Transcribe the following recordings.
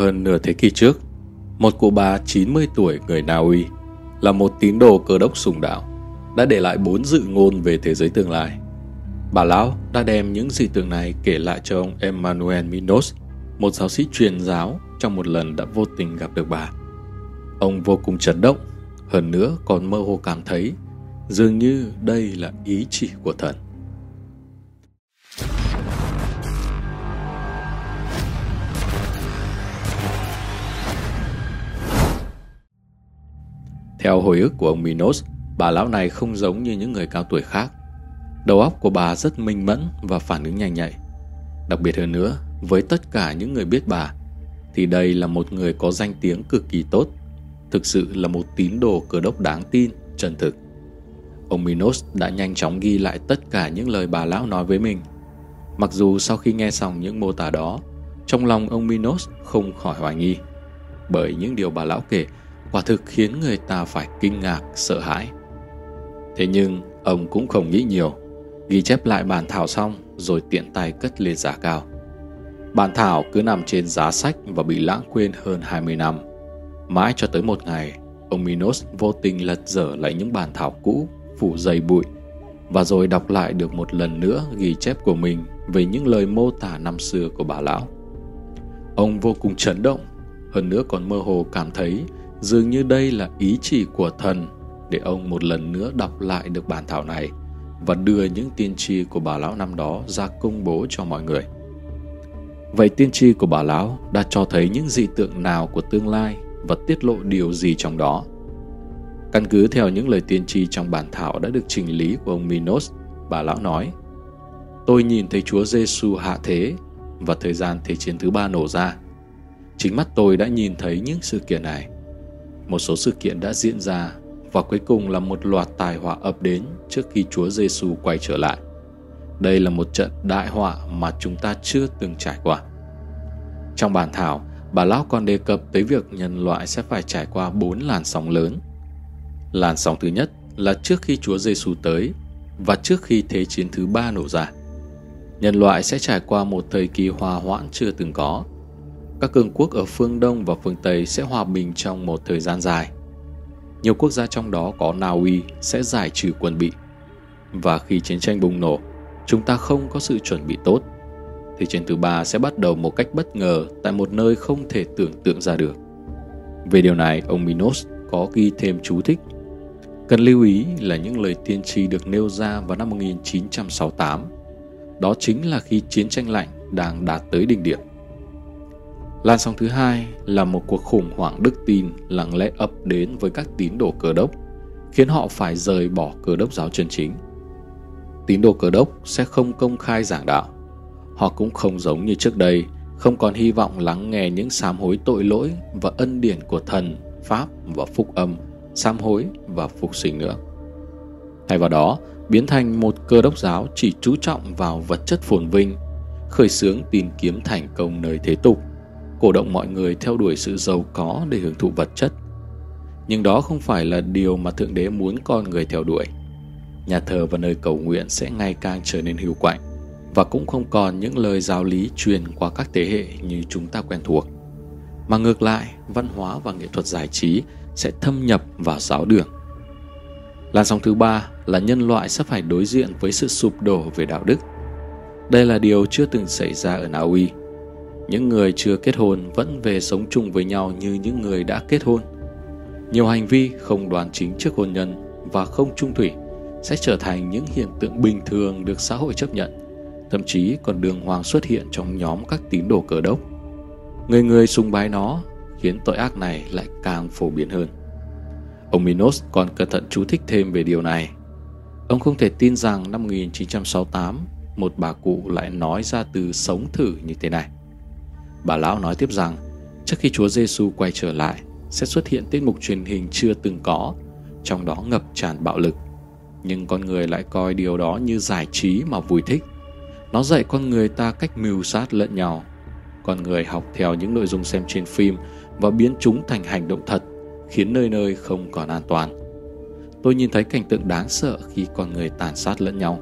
Hơn nửa thế kỷ trước, một cụ bà 90 tuổi người Na Uy là một tín đồ cơ đốc sùng đạo đã để lại bốn dự ngôn về thế giới tương lai. Bà Lão đã đem những dị tượng này kể lại cho ông Emmanuel Minos, một giáo sĩ truyền giáo trong một lần đã vô tình gặp được bà. Ông vô cùng chấn động, hơn nữa còn mơ hồ cảm thấy dường như đây là ý chỉ của thần. Theo hồi ức của ông Minos, bà lão này không giống như những người cao tuổi khác. Đầu óc của bà rất minh mẫn và phản ứng nhanh nhạy. Đặc biệt hơn nữa, với tất cả những người biết bà, thì đây là một người có danh tiếng cực kỳ tốt, thực sự là một tín đồ cơ đốc đáng tin, chân thực. Ông Minos đã nhanh chóng ghi lại tất cả những lời bà lão nói với mình. Mặc dù sau khi nghe xong những mô tả đó, trong lòng ông Minos không khỏi hoài nghi, bởi những điều bà lão kể quả thực khiến người ta phải kinh ngạc, sợ hãi. Thế nhưng, ông cũng không nghĩ nhiều, ghi chép lại bản thảo xong rồi tiện tay cất lên giá cao. Bản thảo cứ nằm trên giá sách và bị lãng quên hơn 20 năm. Mãi cho tới một ngày, ông Minos vô tình lật dở lại những bản thảo cũ, phủ dày bụi, và rồi đọc lại được một lần nữa ghi chép của mình về những lời mô tả năm xưa của bà lão. Ông vô cùng chấn động, hơn nữa còn mơ hồ cảm thấy Dường như đây là ý chỉ của thần để ông một lần nữa đọc lại được bản thảo này và đưa những tiên tri của bà lão năm đó ra công bố cho mọi người. Vậy tiên tri của bà lão đã cho thấy những dị tượng nào của tương lai và tiết lộ điều gì trong đó? Căn cứ theo những lời tiên tri trong bản thảo đã được trình lý của ông Minos, bà lão nói Tôi nhìn thấy Chúa Giêsu hạ thế và thời gian Thế chiến thứ ba nổ ra. Chính mắt tôi đã nhìn thấy những sự kiện này – một số sự kiện đã diễn ra và cuối cùng là một loạt tai họa ập đến trước khi Chúa Giêsu quay trở lại. Đây là một trận đại họa mà chúng ta chưa từng trải qua. Trong bản thảo, bà Lão còn đề cập tới việc nhân loại sẽ phải trải qua bốn làn sóng lớn. Làn sóng thứ nhất là trước khi Chúa Giêsu tới và trước khi Thế chiến thứ ba nổ ra. Nhân loại sẽ trải qua một thời kỳ hòa hoãn chưa từng có – các cường quốc ở phương Đông và phương Tây sẽ hòa bình trong một thời gian dài. Nhiều quốc gia trong đó có Na Uy sẽ giải trừ quân bị. Và khi chiến tranh bùng nổ, chúng ta không có sự chuẩn bị tốt, thì chiến thứ ba sẽ bắt đầu một cách bất ngờ tại một nơi không thể tưởng tượng ra được. Về điều này, ông Minos có ghi thêm chú thích. Cần lưu ý là những lời tiên tri được nêu ra vào năm 1968. Đó chính là khi chiến tranh lạnh đang đạt tới đỉnh điểm. Làn sóng thứ hai là một cuộc khủng hoảng đức tin lặng lẽ ập đến với các tín đồ cơ đốc, khiến họ phải rời bỏ cơ đốc giáo chân chính. Tín đồ cơ đốc sẽ không công khai giảng đạo. Họ cũng không giống như trước đây, không còn hy vọng lắng nghe những sám hối tội lỗi và ân điển của thần, pháp và phúc âm, sám hối và phục sinh nữa. Thay vào đó, biến thành một cơ đốc giáo chỉ chú trọng vào vật chất phồn vinh, khởi xướng tìm kiếm thành công nơi thế tục cổ động mọi người theo đuổi sự giàu có để hưởng thụ vật chất. Nhưng đó không phải là điều mà Thượng Đế muốn con người theo đuổi. Nhà thờ và nơi cầu nguyện sẽ ngày càng trở nên hữu quạnh và cũng không còn những lời giáo lý truyền qua các thế hệ như chúng ta quen thuộc. Mà ngược lại, văn hóa và nghệ thuật giải trí sẽ thâm nhập vào giáo đường. Làn sóng thứ ba là nhân loại sẽ phải đối diện với sự sụp đổ về đạo đức. Đây là điều chưa từng xảy ra ở Na Uy những người chưa kết hôn vẫn về sống chung với nhau như những người đã kết hôn. Nhiều hành vi không đoán chính trước hôn nhân và không trung thủy sẽ trở thành những hiện tượng bình thường được xã hội chấp nhận, thậm chí còn đường hoàng xuất hiện trong nhóm các tín đồ cờ đốc. Người người sùng bái nó khiến tội ác này lại càng phổ biến hơn. Ông Minos còn cẩn thận chú thích thêm về điều này. Ông không thể tin rằng năm 1968 một bà cụ lại nói ra từ sống thử như thế này. Bà lão nói tiếp rằng, trước khi Chúa Giêsu quay trở lại, sẽ xuất hiện tiết mục truyền hình chưa từng có, trong đó ngập tràn bạo lực. Nhưng con người lại coi điều đó như giải trí mà vui thích. Nó dạy con người ta cách mưu sát lẫn nhau. Con người học theo những nội dung xem trên phim và biến chúng thành hành động thật, khiến nơi nơi không còn an toàn. Tôi nhìn thấy cảnh tượng đáng sợ khi con người tàn sát lẫn nhau.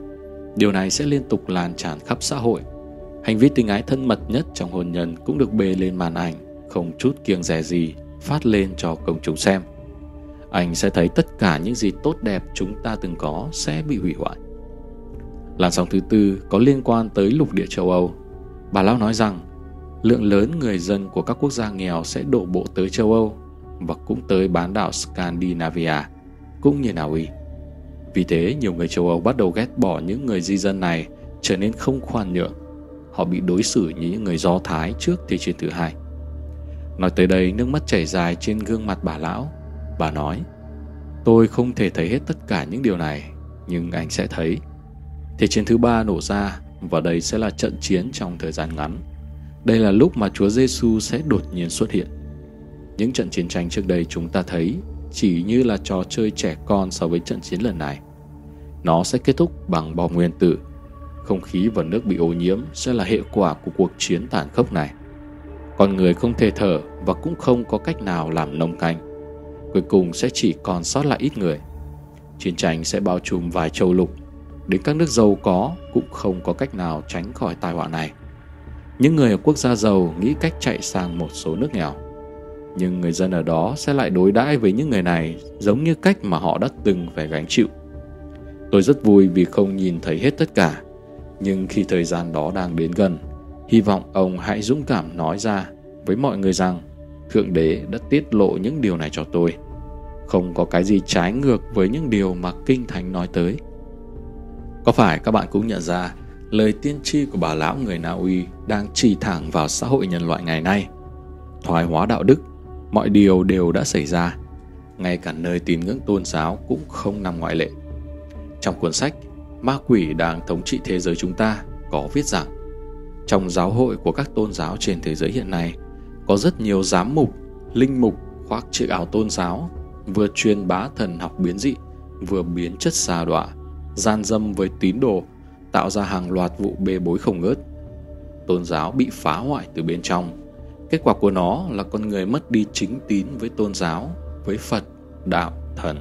Điều này sẽ liên tục lan tràn khắp xã hội Hành vi tình ái thân mật nhất trong hôn nhân cũng được bê lên màn ảnh không chút kiêng rẻ gì phát lên cho công chúng xem. Anh sẽ thấy tất cả những gì tốt đẹp chúng ta từng có sẽ bị hủy hoại. Làn sóng thứ tư có liên quan tới lục địa châu Âu. Bà Lão nói rằng lượng lớn người dân của các quốc gia nghèo sẽ đổ bộ tới châu Âu và cũng tới bán đảo Scandinavia, cũng như Na Uy. Vì thế, nhiều người châu Âu bắt đầu ghét bỏ những người di dân này trở nên không khoan nhượng. Họ bị đối xử như những người Do Thái trước Thế chiến thứ hai. Nói tới đây, nước mắt chảy dài trên gương mặt bà lão. Bà nói, tôi không thể thấy hết tất cả những điều này, nhưng anh sẽ thấy. Thế chiến thứ ba nổ ra, và đây sẽ là trận chiến trong thời gian ngắn. Đây là lúc mà Chúa Giêsu sẽ đột nhiên xuất hiện. Những trận chiến tranh trước đây chúng ta thấy chỉ như là trò chơi trẻ con so với trận chiến lần này. Nó sẽ kết thúc bằng bom nguyên tử. Không khí và nước bị ô nhiễm sẽ là hệ quả của cuộc chiến tàn khốc này. Con người không thể thở và cũng không có cách nào làm nông canh. Cuối cùng sẽ chỉ còn sót lại ít người. Chiến tranh sẽ bao trùm vài châu lục. Đến các nước giàu có cũng không có cách nào tránh khỏi tai họa này. Những người ở quốc gia giàu nghĩ cách chạy sang một số nước nghèo nhưng người dân ở đó sẽ lại đối đãi với những người này giống như cách mà họ đã từng phải gánh chịu. Tôi rất vui vì không nhìn thấy hết tất cả, nhưng khi thời gian đó đang đến gần, hy vọng ông hãy dũng cảm nói ra với mọi người rằng Thượng Đế đã tiết lộ những điều này cho tôi. Không có cái gì trái ngược với những điều mà Kinh Thánh nói tới. Có phải các bạn cũng nhận ra lời tiên tri của bà lão người Na Uy đang chỉ thẳng vào xã hội nhân loại ngày nay? Thoái hóa đạo đức mọi điều đều đã xảy ra, ngay cả nơi tín ngưỡng tôn giáo cũng không nằm ngoại lệ. Trong cuốn sách Ma quỷ đang thống trị thế giới chúng ta có viết rằng trong giáo hội của các tôn giáo trên thế giới hiện nay có rất nhiều giám mục, linh mục khoác chiếc áo tôn giáo vừa truyền bá thần học biến dị vừa biến chất xa đọa gian dâm với tín đồ tạo ra hàng loạt vụ bê bối không ngớt tôn giáo bị phá hoại từ bên trong Kết quả của nó là con người mất đi chính tín với tôn giáo, với Phật, đạo, thần.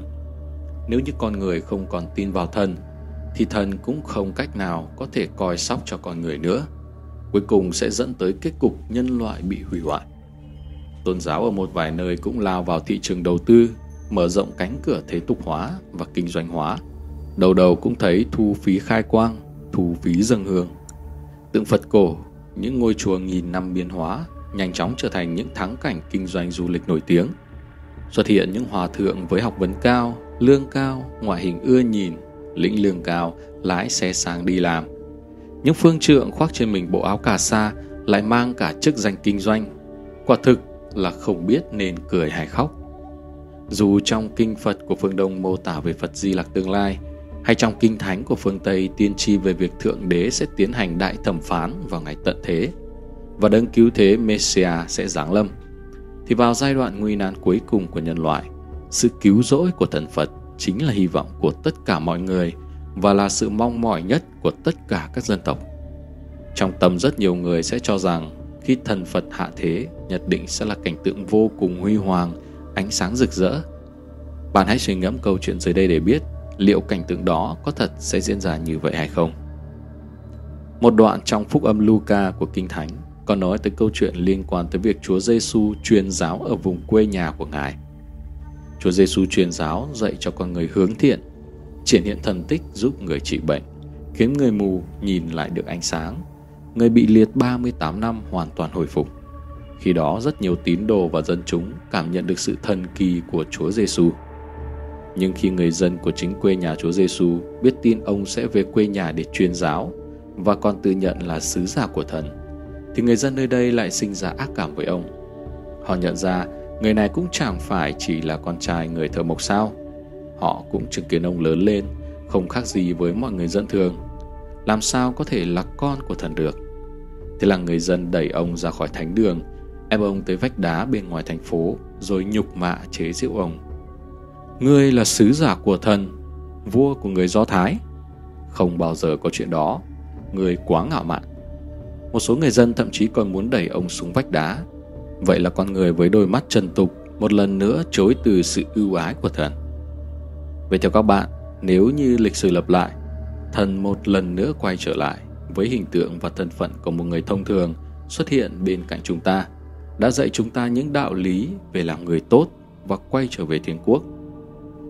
Nếu như con người không còn tin vào thần, thì thần cũng không cách nào có thể coi sóc cho con người nữa. Cuối cùng sẽ dẫn tới kết cục nhân loại bị hủy hoại. Tôn giáo ở một vài nơi cũng lao vào thị trường đầu tư, mở rộng cánh cửa thế tục hóa và kinh doanh hóa. Đầu đầu cũng thấy thu phí khai quang, thu phí dâng hương. Tượng Phật cổ, những ngôi chùa nghìn năm biến hóa nhanh chóng trở thành những thắng cảnh kinh doanh du lịch nổi tiếng. Xuất hiện những hòa thượng với học vấn cao, lương cao, ngoại hình ưa nhìn, lĩnh lương cao, lái xe sang đi làm. Những phương trượng khoác trên mình bộ áo cà sa lại mang cả chức danh kinh doanh. Quả thực là không biết nên cười hay khóc. Dù trong kinh Phật của phương Đông mô tả về Phật Di Lặc tương lai, hay trong kinh thánh của phương Tây tiên tri về việc Thượng Đế sẽ tiến hành đại thẩm phán vào ngày tận thế, và đấng cứu thế Messiah sẽ giáng lâm, thì vào giai đoạn nguy nan cuối cùng của nhân loại, sự cứu rỗi của thần Phật chính là hy vọng của tất cả mọi người và là sự mong mỏi nhất của tất cả các dân tộc. Trong tâm rất nhiều người sẽ cho rằng khi thần Phật hạ thế nhất định sẽ là cảnh tượng vô cùng huy hoàng, ánh sáng rực rỡ. Bạn hãy suy ngẫm câu chuyện dưới đây để biết liệu cảnh tượng đó có thật sẽ diễn ra như vậy hay không. Một đoạn trong Phúc âm Luca của Kinh Thánh còn nói tới câu chuyện liên quan tới việc Chúa Giêsu truyền giáo ở vùng quê nhà của Ngài. Chúa Giêsu truyền giáo dạy cho con người hướng thiện, triển hiện thần tích giúp người trị bệnh, khiến người mù nhìn lại được ánh sáng, người bị liệt 38 năm hoàn toàn hồi phục. Khi đó rất nhiều tín đồ và dân chúng cảm nhận được sự thần kỳ của Chúa Giêsu. Nhưng khi người dân của chính quê nhà Chúa Giêsu biết tin ông sẽ về quê nhà để truyền giáo và còn tự nhận là sứ giả của thần, thì người dân nơi đây lại sinh ra ác cảm với ông. Họ nhận ra người này cũng chẳng phải chỉ là con trai người thợ mộc sao. Họ cũng chứng kiến ông lớn lên, không khác gì với mọi người dân thường. Làm sao có thể là con của thần được? Thế là người dân đẩy ông ra khỏi thánh đường, ép ông tới vách đá bên ngoài thành phố, rồi nhục mạ chế giễu ông. Ngươi là sứ giả của thần, vua của người Do Thái. Không bao giờ có chuyện đó, người quá ngạo mạn. Một số người dân thậm chí còn muốn đẩy ông xuống vách đá. Vậy là con người với đôi mắt trần tục một lần nữa chối từ sự ưu ái của thần. Vậy theo các bạn, nếu như lịch sử lặp lại, thần một lần nữa quay trở lại với hình tượng và thân phận của một người thông thường xuất hiện bên cạnh chúng ta, đã dạy chúng ta những đạo lý về làm người tốt và quay trở về thiên quốc.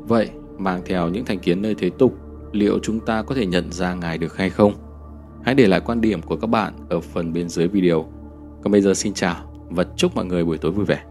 Vậy, mang theo những thành kiến nơi thế tục, liệu chúng ta có thể nhận ra Ngài được hay không? Hãy để lại quan điểm của các bạn ở phần bên dưới video. Còn bây giờ xin chào và chúc mọi người buổi tối vui vẻ.